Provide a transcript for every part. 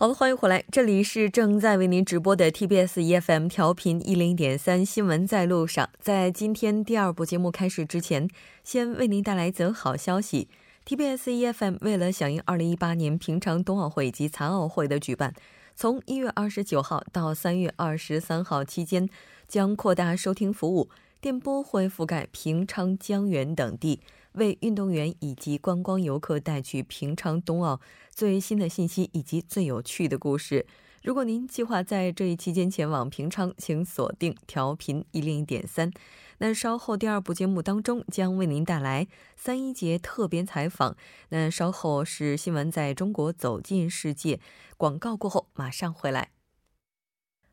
好的，欢迎回来，这里是正在为您直播的 TBS EFM 调频一零点三新闻在路上。在今天第二部节目开始之前，先为您带来一则好消息：TBS EFM 为了响应二零一八年平昌冬奥会以及残奥会的举办，从一月二十九号到三月二十三号期间，将扩大收听服务，电波会覆盖平昌、江源等地。为运动员以及观光游客带去平昌冬奥最新的信息以及最有趣的故事。如果您计划在这一期间前往平昌，请锁定调频一零一点三。那稍后第二部节目当中将为您带来三一节特别采访。那稍后是新闻在中国走进世界，广告过后马上回来。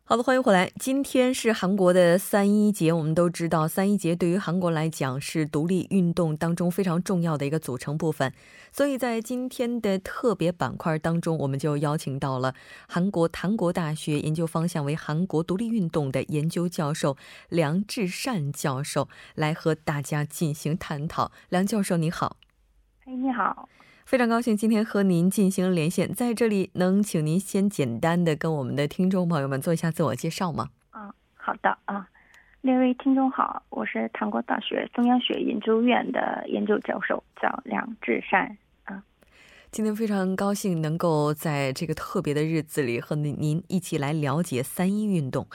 好的，欢迎回来。今天是韩国的三一节，我们都知道，三一节对于韩国来讲是独立运动当中非常重要的一个组成部分。所以在今天的特别板块当中，我们就邀请到了韩国韩国大学研究方向为韩国独立运动的研究教授梁志善教授来和大家进行探讨。梁教授，你好。哎，你好。非常高兴今天和您进行连线，在这里能请您先简单的跟我们的听众朋友们做一下自我介绍吗？啊，好的啊，各位听众好，我是韩国大学中央学研究院的研究教授，叫梁志善啊。今天非常高兴能够在这个特别的日子里和您您一起来了解三一运动。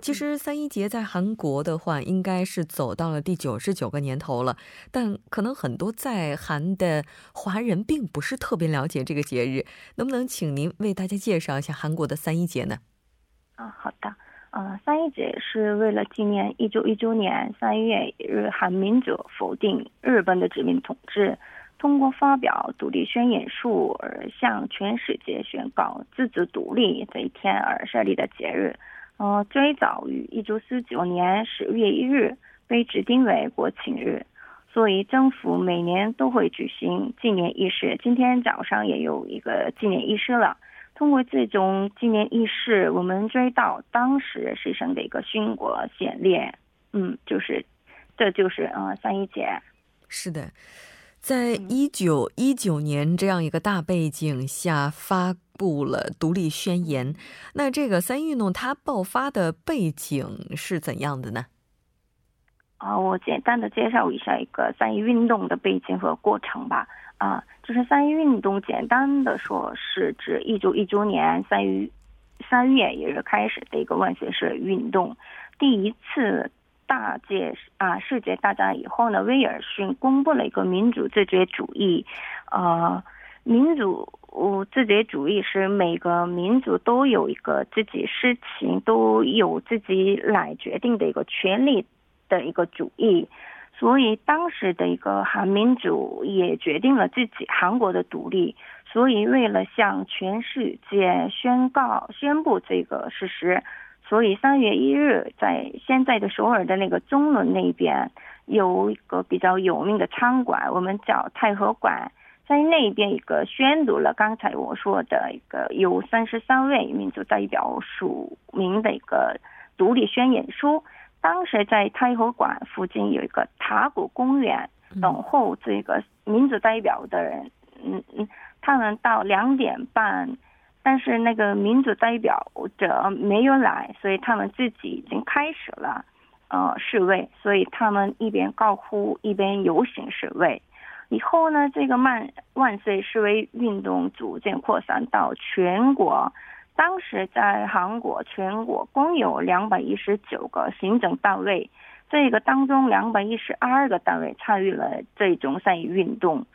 其实三一节在韩国的话，应该是走到了第九十九个年头了。但可能很多在韩的华人并不是特别了解这个节日，能不能请您为大家介绍一下韩国的三一节呢？啊，好的。呃，三一节是为了纪念一九一九年三月日韩民族否定日本的殖民统治，通过发表独立宣言书而向全世界宣告自主独立这一天而设立的节日。呃，最早于一九四九年十月一日被指定为国庆日，所以政府每年都会举行纪念仪式。今天早上也有一个纪念仪式了。通过这种纪念仪式，我们追悼当时牺牲的一个殉国先烈。嗯，就是，这就是呃三一节。是的。在一九一九年这样一个大背景下发布了独立宣言，那这个三一运动它爆发的背景是怎样的呢？啊，我简单的介绍一下一个三一运动的背景和过程吧。啊，就是三一运动简单的说是指一九一九年三月三月一日开始的一个万岁式运动，第一次。大界啊，世界大战以后呢，威尔逊公布了一个民主自觉主义。呃，民主自觉主义是每个民族都有一个自己事情都有自己来决定的一个权利的一个主义。所以当时的一个韩民主也决定了自己韩国的独立。所以为了向全世界宣告宣布这个事实。所以三月一日，在现在的首尔的那个中仑那边，有一个比较有名的餐馆，我们叫太和馆，在那边一个宣读了刚才我说的一个有三十三位民族代表署名的一个独立宣言书。当时在太和馆附近有一个塔古公园等候这个民族代表的人，嗯嗯，他们到两点半。但是那个民族代表者没有来，所以他们自己已经开始了，呃，示威。所以他们一边高呼，一边游行示威。以后呢，这个万万岁示威运动逐渐扩散到全国。当时在韩国全国共有两百一十九个行政单位，这个当中两百一十二个单位参与了这种三一运动。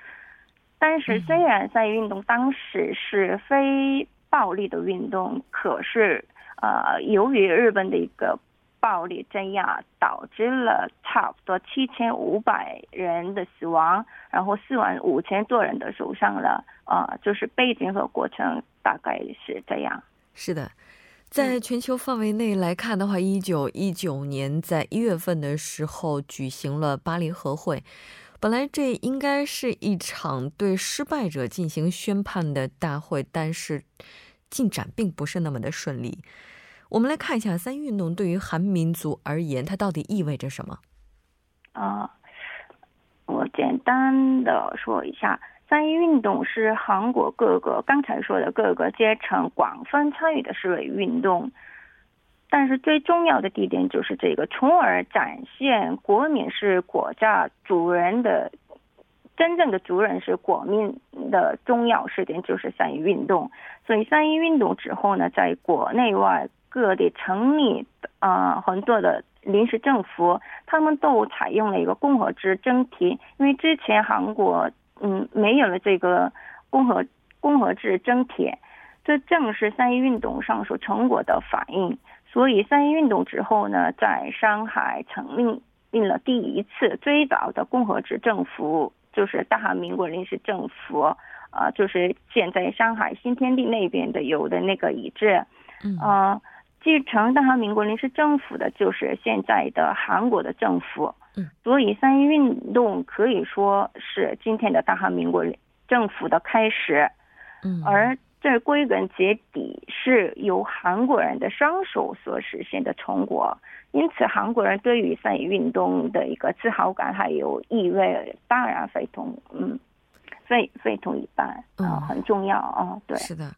但是虽然三一运动当时是非暴力的运动，可是，呃，由于日本的一个暴力镇压，导致了差不多七千五百人的死亡，然后四万五千多人的受伤了，啊，就是背景和过程大概是这样。是的，在全球范围内来看的话，一九一九年在一月份的时候举行了巴黎和会。本来这应该是一场对失败者进行宣判的大会，但是进展并不是那么的顺利。我们来看一下三一运动对于韩民族而言，它到底意味着什么？啊，我简单的说一下，三一运动是韩国各个刚才说的各个阶层广泛参与的示威运动。但是最重要的地点就是这个，从而展现国民是国家主人的真正的主人是国民的重要事件，就是三一运动。所以三一运动之后呢，在国内外各地成立啊很多的临时政府，他们都采用了一个共和制政体，因为之前韩国嗯没有了这个共和共和制政体，这正是三一运动上述成果的反映。所以三一运动之后呢，在上海成立立了第一次最早的共和制政府，就是大韩民国临时政府，啊，就是现在上海新天地那边的有的那个遗址，啊，继承大韩民国临时政府的就是现在的韩国的政府，嗯所以三一运动可以说是今天的大韩民国政府的开始，嗯而。这归根结底是由韩国人的双手所实现的成果，因此韩国人对于三一运动的一个自豪感还有意味，当然非同嗯，非非同一般啊，很重要啊，对，是的。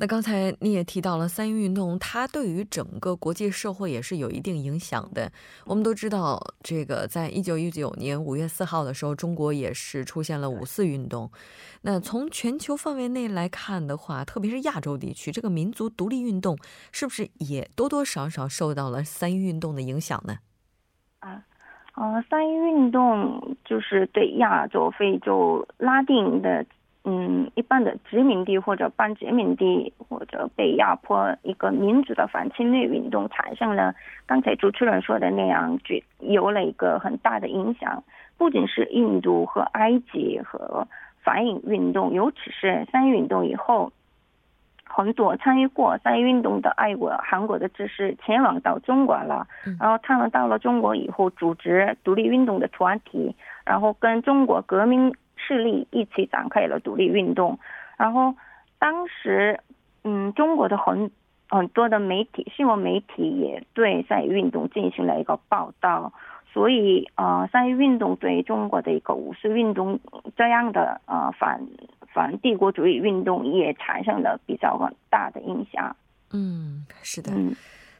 那刚才你也提到了三一运动，它对于整个国际社会也是有一定影响的。我们都知道，这个在一九一九年五月四号的时候，中国也是出现了五四运动。那从全球范围内来看的话，特别是亚洲地区，这个民族独立运动是不是也多多少少受到了三一运动的影响呢？啊，呃，三一运动就是对亚洲、非洲、拉丁的。嗯，一般的殖民地或者半殖民地或者被压迫一个民族的反侵略运动产生了，刚才主持人说的那样，就有了一个很大的影响。不仅是印度和埃及和反影运动，尤其是三运动以后，很多参与过三运动的爱国韩国的知识前往到中国了，然后他们到了中国以后，组织独立运动的团体，然后跟中国革命。势力一起展开了独立运动，然后当时，嗯，中国的很很多的媒体、新闻媒体也对三一运动进行了一个报道，所以，呃，三一运动对中国的一个五四运动这样的呃反反帝国主义运动也产生了比较大的影响。嗯，是的。嗯。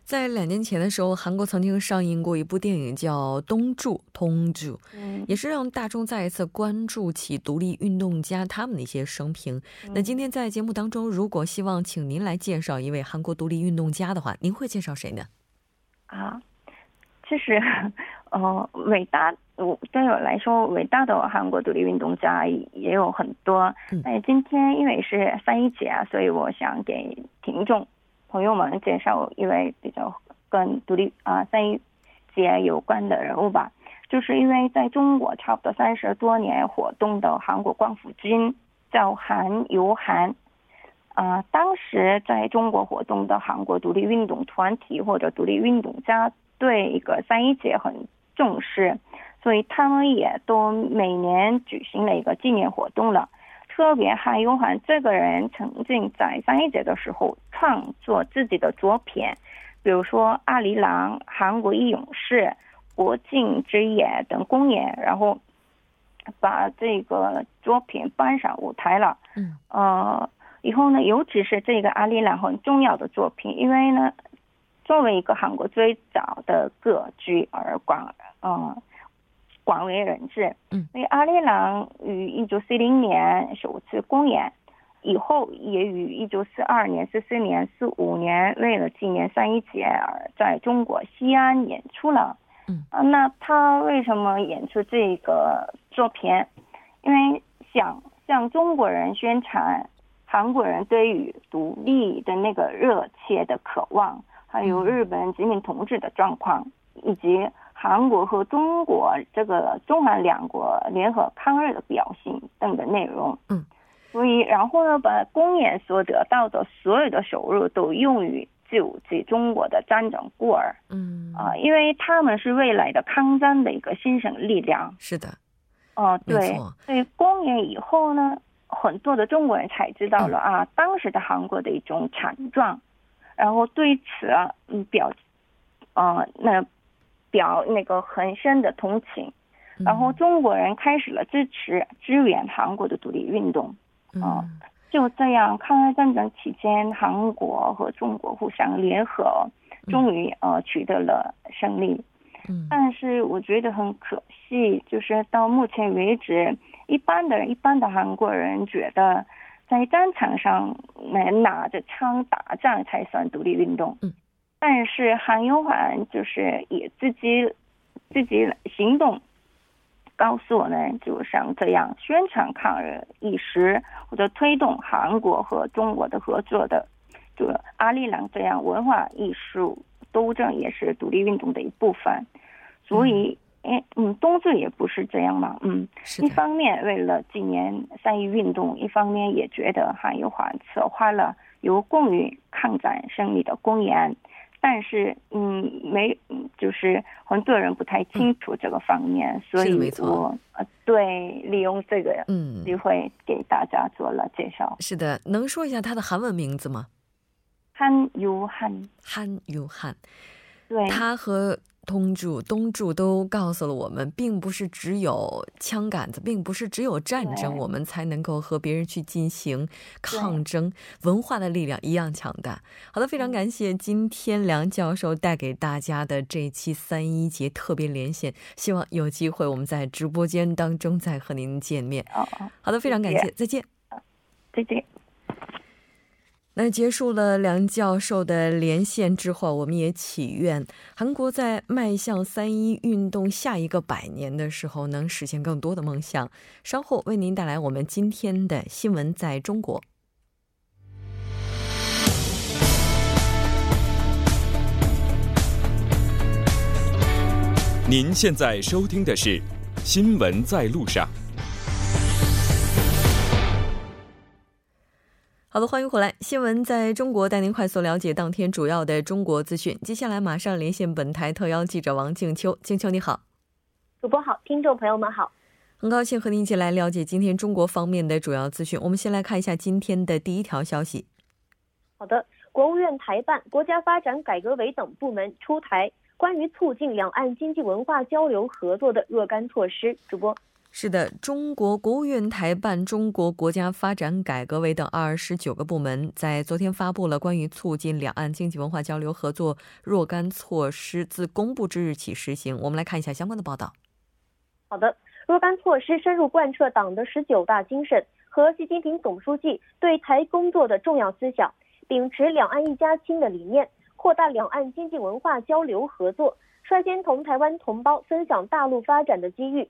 在两年前的时候，韩国曾经上映过一部电影叫《东柱》，东柱，也是让大众再一次关注起独立运动家他们的一些生平。那今天在节目当中，如果希望请您来介绍一位韩国独立运动家的话，您会介绍谁呢？啊，其实，呃，伟大，我对我来说，伟大的韩国独立运动家也有很多。但今天因为是三一节啊，所以我想给听众。朋友们介绍一位比较跟独立啊三一节有关的人物吧，就是因为在中国差不多三十多年活动的韩国光复军，叫韩游韩，啊，当时在中国活动的韩国独立运动团体或者独立运动家对一个三一节很重视，所以他们也都每年举行了一个纪念活动了。特别韩永涵这个人曾经在三一节的时候创作自己的作品，比如说《阿里郎》《韩国义勇士》《国境之夜》等公演，然后把这个作品搬上舞台了。嗯，呃，以后呢，尤其是这个《阿里郎》很重要的作品，因为呢，作为一个韩国最早的歌剧而广，嗯。广为人知。嗯，所以阿里郎于一九四零年首次公演，以后也于一九四二年、四四年、四五年为了纪念三一节而在中国西安演出了。嗯，啊，那他为什么演出这个作品？因为想向中国人宣传韩国人对于独立的那个热切的渴望，还有日本殖民统治的状况，以及。韩国和中国这个中韩两国联合抗日的表现等的内容，嗯，所以然后呢，把公演所得到的所有的收入都用于救济中国的战争孤儿，嗯。啊，因为他们是未来的抗战的一个新生力量。是的，哦，对，所以公演以后呢，很多的中国人才知道了啊，当时的韩国的一种惨状，然后对此啊，嗯，表，呃，那表那个很深的同情，然后中国人开始了支持支援韩国的独立运动，嗯，就这样，抗日战争期间，韩国和中国互相联合，终于呃取得了胜利。但是我觉得很可惜，就是到目前为止，一般的人、一般的韩国人觉得，在战场上能拿着枪打仗才算独立运动。嗯，但是韩永环就是以自己自己行动告诉我们，就像这样宣传抗日意识，或者推动韩国和中国的合作的，就阿里郎这样文化艺术。斗争也是独立运动的一部分，所以，哎，嗯，冬至也不是这样嘛，嗯，一方面为了纪念三一运动，一方面也觉得韩有华策划了有功于抗战胜利的公演，但是，嗯，没，就是很多人不太清楚这个方面，所以我呃，对，利用这个嗯。机会给大家做了介绍。是的，能说一下他的韩文名字吗？韩有汉，韩有汉，对，他和东柱、东柱都告诉了我们，并不是只有枪杆子，并不是只有战争，我们才能够和别人去进行抗争。文化的力量一样强大。好的，非常感谢今天梁教授带给大家的这一期三一节特别连线，希望有机会我们在直播间当中再和您见面。好的，非常感谢，再见。再见。那结束了梁教授的连线之后，我们也祈愿韩国在迈向三一运动下一个百年的时候，能实现更多的梦想。稍后为您带来我们今天的新闻在中国。您现在收听的是《新闻在路上》。好的，欢迎回来。新闻在中国带您快速了解当天主要的中国资讯。接下来马上连线本台特邀记者王静秋。静秋你好，主播好，听众朋友们好，很高兴和您一起来了解今天中国方面的主要资讯。我们先来看一下今天的第一条消息。好的，国务院台办、国家发展改革委等部门出台关于促进两岸经济文化交流合作的若干措施。主播。是的，中国国务院台办、中国国家发展改革委等二十九个部门在昨天发布了关于促进两岸经济文化交流合作若干措施，自公布之日起实行。我们来看一下相关的报道。好的，若干措施深入贯彻党的十九大精神和习近平总书记对台工作的重要思想，秉持两岸一家亲的理念，扩大两岸经济文化交流合作，率先同台湾同胞分享大陆发展的机遇。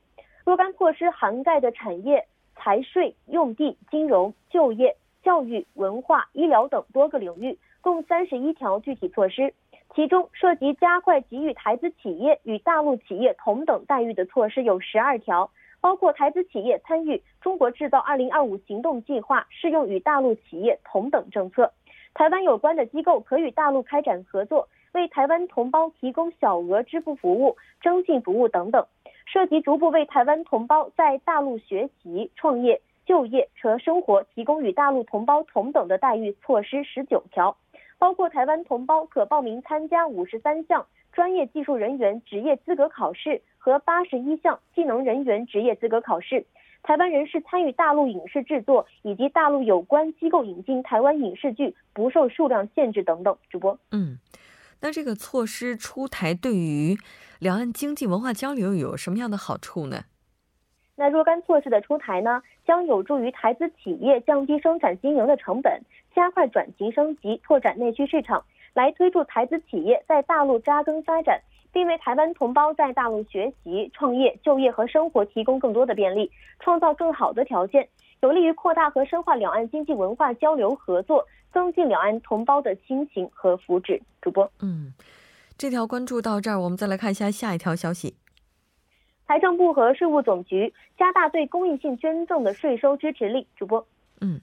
若干措施涵盖的产业、财税、用地、金融、就业、教育、文化、医疗等多个领域，共三十一条具体措施。其中涉及加快给予台资企业与大陆企业同等待遇的措施有十二条，包括台资企业参与“中国制造 2025” 行动计划适用与大陆企业同等政策；台湾有关的机构可与大陆开展合作，为台湾同胞提供小额支付服务、征信服务等等。涉及逐步为台湾同胞在大陆学习、创业、就业和生活提供与大陆同胞同等的待遇措施十九条，包括台湾同胞可报名参加五十三项专业技术人员职业资格考试和八十一项技能人员职业资格考试，台湾人士参与大陆影视制作以及大陆有关机构引进台湾影视剧不受数量限制等等。主播，嗯，那这个措施出台对于。两岸经济文化交流有什么样的好处呢？那若干措施的出台呢，将有助于台资企业降低生产经营的成本，加快转型升级，拓展内需市场，来推助台资企业在大陆扎根发展，并为台湾同胞在大陆学习、创业、就业和生活提供更多的便利，创造更好的条件，有利于扩大和深化两岸经济文化交流合作，增进两岸同胞的亲情和福祉。主播，嗯。这条关注到这儿，我们再来看一下下一条消息。财政部和税务总局加大对公益性捐赠的税收支持力。主播，嗯，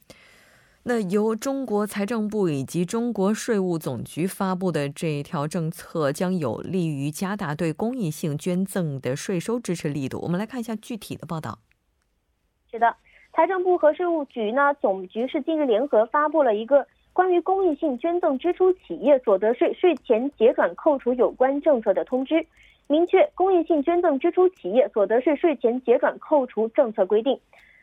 那由中国财政部以及中国税务总局发布的这一条政策，将有利于加大对公益性捐赠的税收支持力度。我们来看一下具体的报道。是的，财政部和税务局呢总局是近日联合发布了一个关于公益性捐赠支出企业所得税税前结转扣除有关政策的通知，明确公益性捐赠支出企业所得税税前结转扣除政策规定。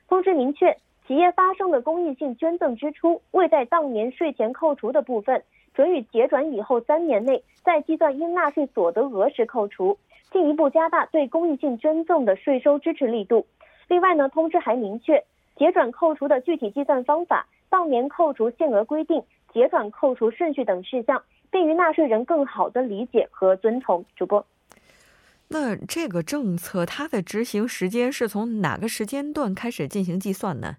通知明确，企业发生的公益性捐赠支出未在当年税前扣除的部分，准予结转以后三年内在计算应纳税所得额时扣除，进一步加大对公益性捐赠的税收支持力度。另外呢，通知还明确结转扣除的具体计算方法、当年扣除限额规定、结转扣除顺序等事项，便于纳税人更好的理解和遵从。主播，那这个政策它的执行时间是从哪个时间段开始进行计算呢？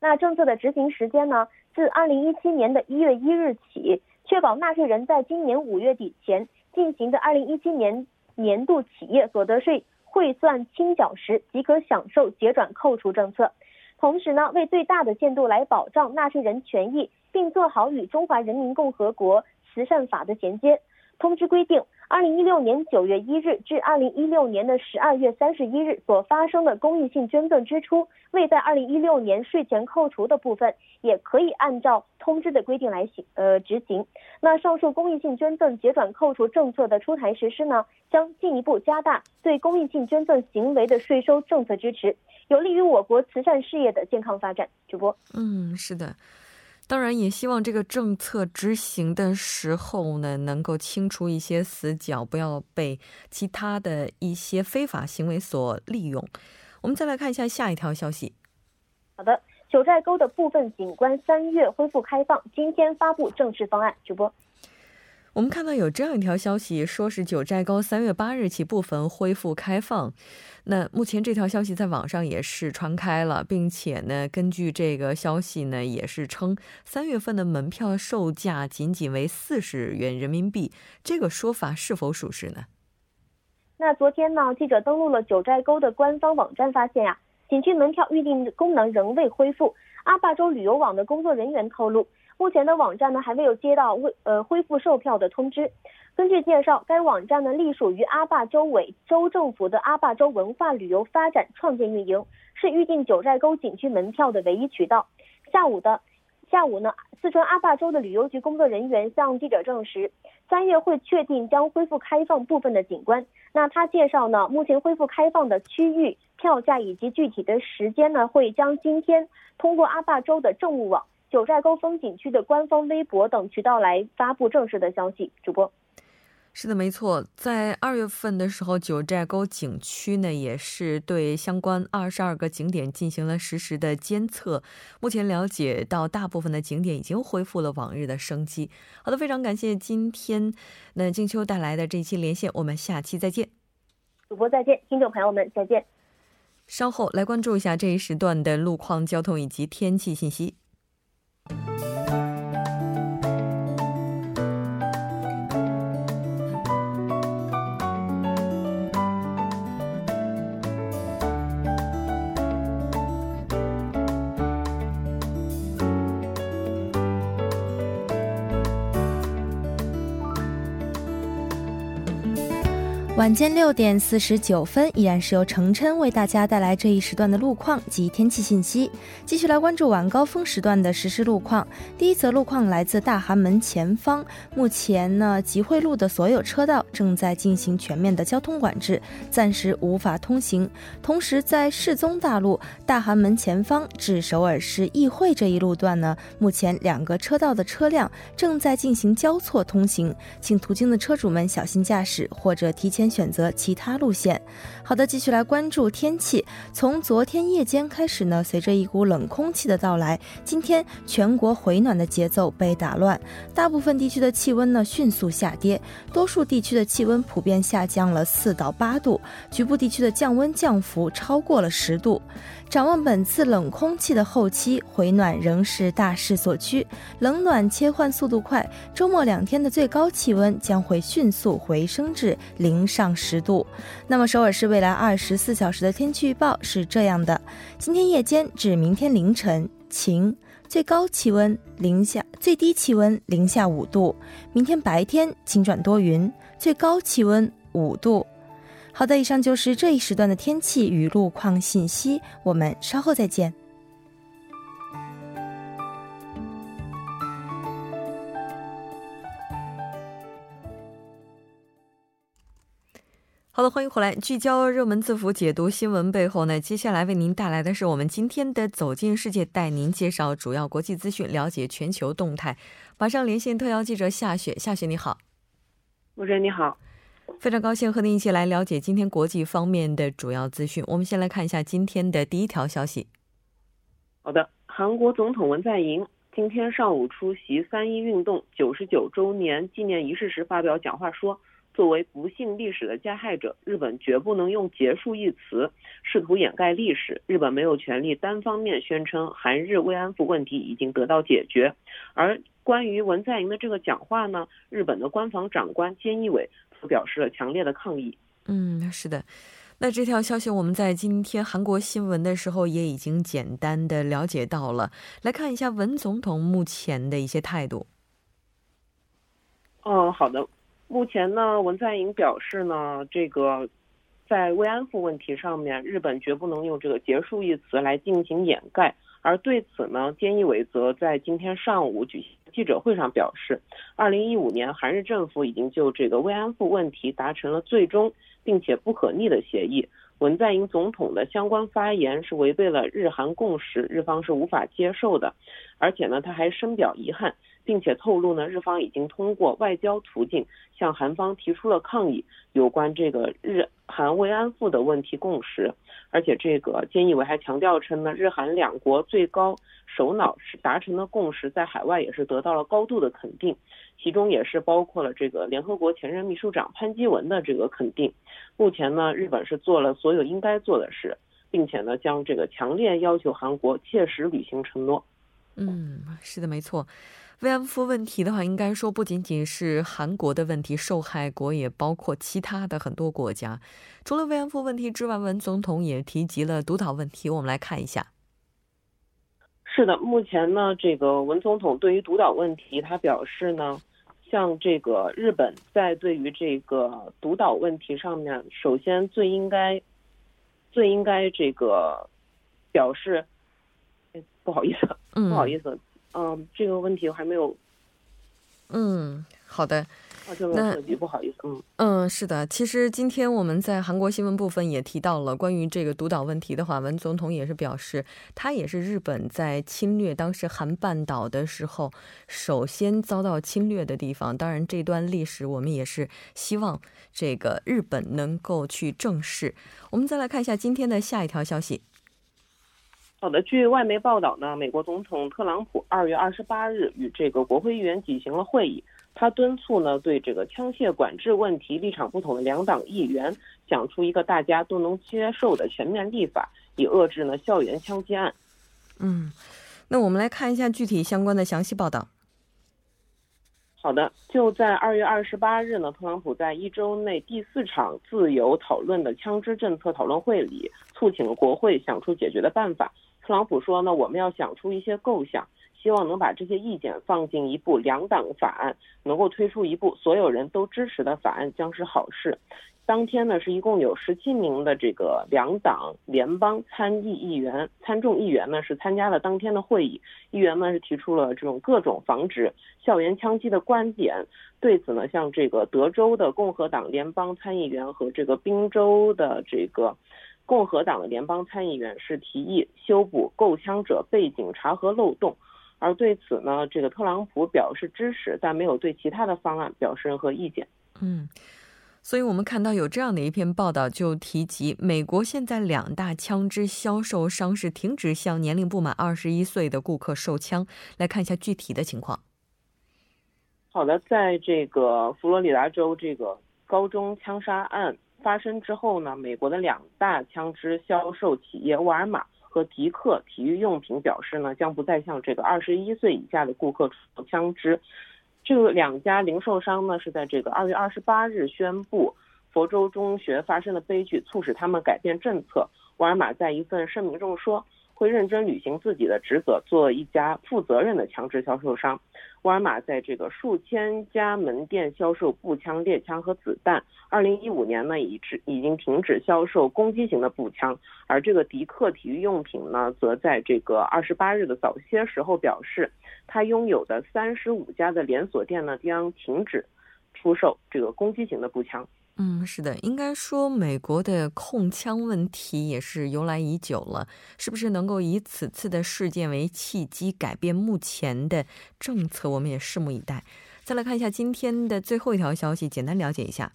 那政策的执行时间呢，自二零一七年的一月一日起，确保纳税人在今年五月底前进行的二零一七年年度企业所得税。汇算清缴时即可享受结转扣除政策，同时呢，为最大的限度来保障纳税人权益，并做好与中华人民共和国慈善法的衔接。通知规定，二零一六年九月一日至二零一六年的十二月三十一日所发生的公益性捐赠支出，未在二零一六年税前扣除的部分，也可以按照通知的规定来行呃执行。那上述公益性捐赠结转扣除政策的出台实施呢，将进一步加大对公益性捐赠行为的税收政策支持，有利于我国慈善事业的健康发展。主播，嗯，是的。当然，也希望这个政策执行的时候呢，能够清除一些死角，不要被其他的一些非法行为所利用。我们再来看一下下一条消息。好的，九寨沟的部分景观三月恢复开放，今天发布正式方案。主播。我们看到有这样一条消息，说是九寨沟三月八日起部分恢复开放。那目前这条消息在网上也是传开了，并且呢，根据这个消息呢，也是称三月份的门票售价仅仅为四十元人民币。这个说法是否属实呢？那昨天呢，记者登录了九寨沟的官方网站，发现呀，景区门票预订功能仍未恢复。阿坝州旅游网的工作人员透露。目前的网站呢还没有接到未呃恢复售票的通知。根据介绍，该网站呢隶属于阿坝州委州政府的阿坝州文化旅游发展创建运营，是预订九寨沟景区门票的唯一渠道。下午的下午呢，四川阿坝州的旅游局工作人员向记者证实，三月会确定将恢复开放部分的景观。那他介绍呢，目前恢复开放的区域、票价以及具体的时间呢，会将今天通过阿坝州的政务网。九寨沟风景区的官方微博等渠道来发布正式的消息。主播，是的，没错，在二月份的时候，九寨沟景区呢也是对相关二十二个景点进行了实时的监测。目前了解到，大部分的景点已经恢复了往日的生机。好的，非常感谢今天那静秋带来的这一期连线，我们下期再见。主播再见，听众朋友们再见。稍后来关注一下这一时段的路况、交通以及天气信息。晚间六点四十九分，依然是由程琛为大家带来这一时段的路况及天气信息。继续来关注晚高峰时段的实时路况。第一则路况来自大韩门前方，目前呢，集会路的所有车道正在进行全面的交通管制，暂时无法通行。同时，在世宗大路大韩门前方至首尔市议会这一路段呢，目前两个车道的车辆正在进行交错通行，请途经的车主们小心驾驶或者提前。选择其他路线。好的，继续来关注天气。从昨天夜间开始呢，随着一股冷空气的到来，今天全国回暖的节奏被打乱，大部分地区的气温呢迅速下跌，多数地区的气温普遍下降了四到八度，局部地区的降温降幅超过了十度。展望本次冷空气的后期回暖仍是大势所趋，冷暖切换速度快，周末两天的最高气温将会迅速回升至零上十度。那么首尔市未来二十四小时的天气预报是这样的：今天夜间至明天凌晨晴，最高气温零下，最低气温零下五度；明天白天晴转多云，最高气温五度。好的，以上就是这一时段的天气与路况信息，我们稍后再见。好的，欢迎回来，聚焦热门字符，解读新闻背后呢。接下来为您带来的是我们今天的《走进世界》，带您介绍主要国际资讯，了解全球动态。马上连线特邀记者夏雪，夏雪你好，主持人你好，非常高兴和您一起来了解今天国际方面的主要资讯。我们先来看一下今天的第一条消息。好的，韩国总统文在寅今天上午出席三一运动九十九周年纪念仪式时发表讲话说。作为不幸历史的加害者，日本绝不能用“结束”一词试图掩盖历史。日本没有权利单方面宣称韩日慰安妇问题已经得到解决。而关于文在寅的这个讲话呢，日本的官房长官菅义伟则表示了强烈的抗议。嗯，是的。那这条消息我们在今天韩国新闻的时候也已经简单的了解到了。来看一下文总统目前的一些态度。哦，好的。目前呢，文在寅表示呢，这个在慰安妇问题上面，日本绝不能用这个“结束”一词来进行掩盖。而对此呢，菅义伟则在今天上午举行记者会上表示，二零一五年韩日政府已经就这个慰安妇问题达成了最终并且不可逆的协议。文在寅总统的相关发言是违背了日韩共识，日方是无法接受的。而且呢，他还深表遗憾。并且透露呢，日方已经通过外交途径向韩方提出了抗议，有关这个日韩慰安妇的问题共识。而且这个菅义伟还强调称呢，日韩两国最高首脑是达成的共识，在海外也是得到了高度的肯定，其中也是包括了这个联合国前任秘书长潘基文的这个肯定。目前呢，日本是做了所有应该做的事，并且呢，将这个强烈要求韩国切实履行承诺。嗯，是的，没错。慰安妇问题的话，应该说不仅仅是韩国的问题，受害国也包括其他的很多国家。除了慰安妇问题之外，文总统也提及了独岛问题。我们来看一下。是的，目前呢，这个文总统对于独岛问题，他表示呢，像这个日本在对于这个独岛问题上面，首先最应该最应该这个表示，不好意思，不好意思。这个问题我还没有。嗯，好的。那不好意思，嗯嗯，是的。其实今天我们在韩国新闻部分也提到了关于这个独岛问题的话，文总统也是表示，他也是日本在侵略当时韩半岛的时候首先遭到侵略的地方。当然，这段历史我们也是希望这个日本能够去正视。我们再来看一下今天的下一条消息。好的，据外媒报道呢，美国总统特朗普二月二十八日与这个国会议员举行了会议，他敦促呢对这个枪械管制问题立场不同的两党议员想出一个大家都能接受的全面立法，以遏制呢校园枪击案。嗯，那我们来看一下具体相关的详细报道。好的，就在二月二十八日呢，特朗普在一周内第四场自由讨论的枪支政策讨论会里，促请了国会想出解决的办法。特朗普说呢，我们要想出一些构想，希望能把这些意见放进一部两党法案，能够推出一部所有人都支持的法案，将是好事。当天呢，是一共有十七名的这个两党联邦参议议员、参众议员呢，是参加了当天的会议。议员们是提出了这种各种防止校园枪击的观点。对此呢，像这个德州的共和党联邦参议员和这个宾州的这个。共和党的联邦参议员是提议修补购枪者背景查核漏洞，而对此呢，这个特朗普表示支持，但没有对其他的方案表示任何意见。嗯，所以我们看到有这样的一篇报道，就提及美国现在两大枪支销售商是停止向年龄不满二十一岁的顾客售枪。来看一下具体的情况。好的，在这个佛罗里达州这个高中枪杀案。发生之后呢，美国的两大枪支销售企业沃尔玛和迪克体育用品表示呢，将不再向这个二十一岁以下的顾客出售枪支。这两家零售商呢，是在这个二月二十八日宣布佛州中学发生的悲剧，促使他们改变政策。沃尔玛在一份声明中说，会认真履行自己的职责，做一家负责任的枪支销售商。沃尔玛在这个数千家门店销售步枪、猎枪和子弹。二零一五年呢，已止已经停止销售攻击型的步枪。而这个迪克体育用品呢，则在这个二十八日的早些时候表示，他拥有的三十五家的连锁店呢，将停止出售这个攻击型的步枪。嗯，是的，应该说美国的控枪问题也是由来已久了，是不是能够以此次的事件为契机改变目前的政策？我们也拭目以待。再来看一下今天的最后一条消息，简单了解一下。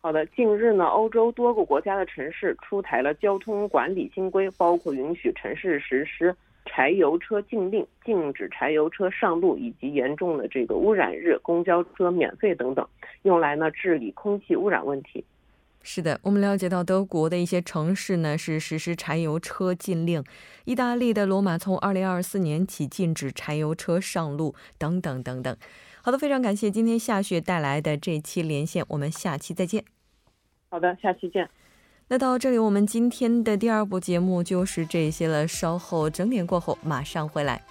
好的，近日呢，欧洲多个国家的城市出台了交通管理新规，包括允许城市实施。柴油车禁令、禁止柴油车上路，以及严重的这个污染日公交车免费等等，用来呢治理空气污染问题。是的，我们了解到德国的一些城市呢是实施柴油车禁令，意大利的罗马从二零二四年起禁止柴油车上路等等等等。好的，非常感谢今天夏雪带来的这期连线，我们下期再见。好的，下期见。那到这里，我们今天的第二部节目就是这些了。稍后整点过后，马上回来。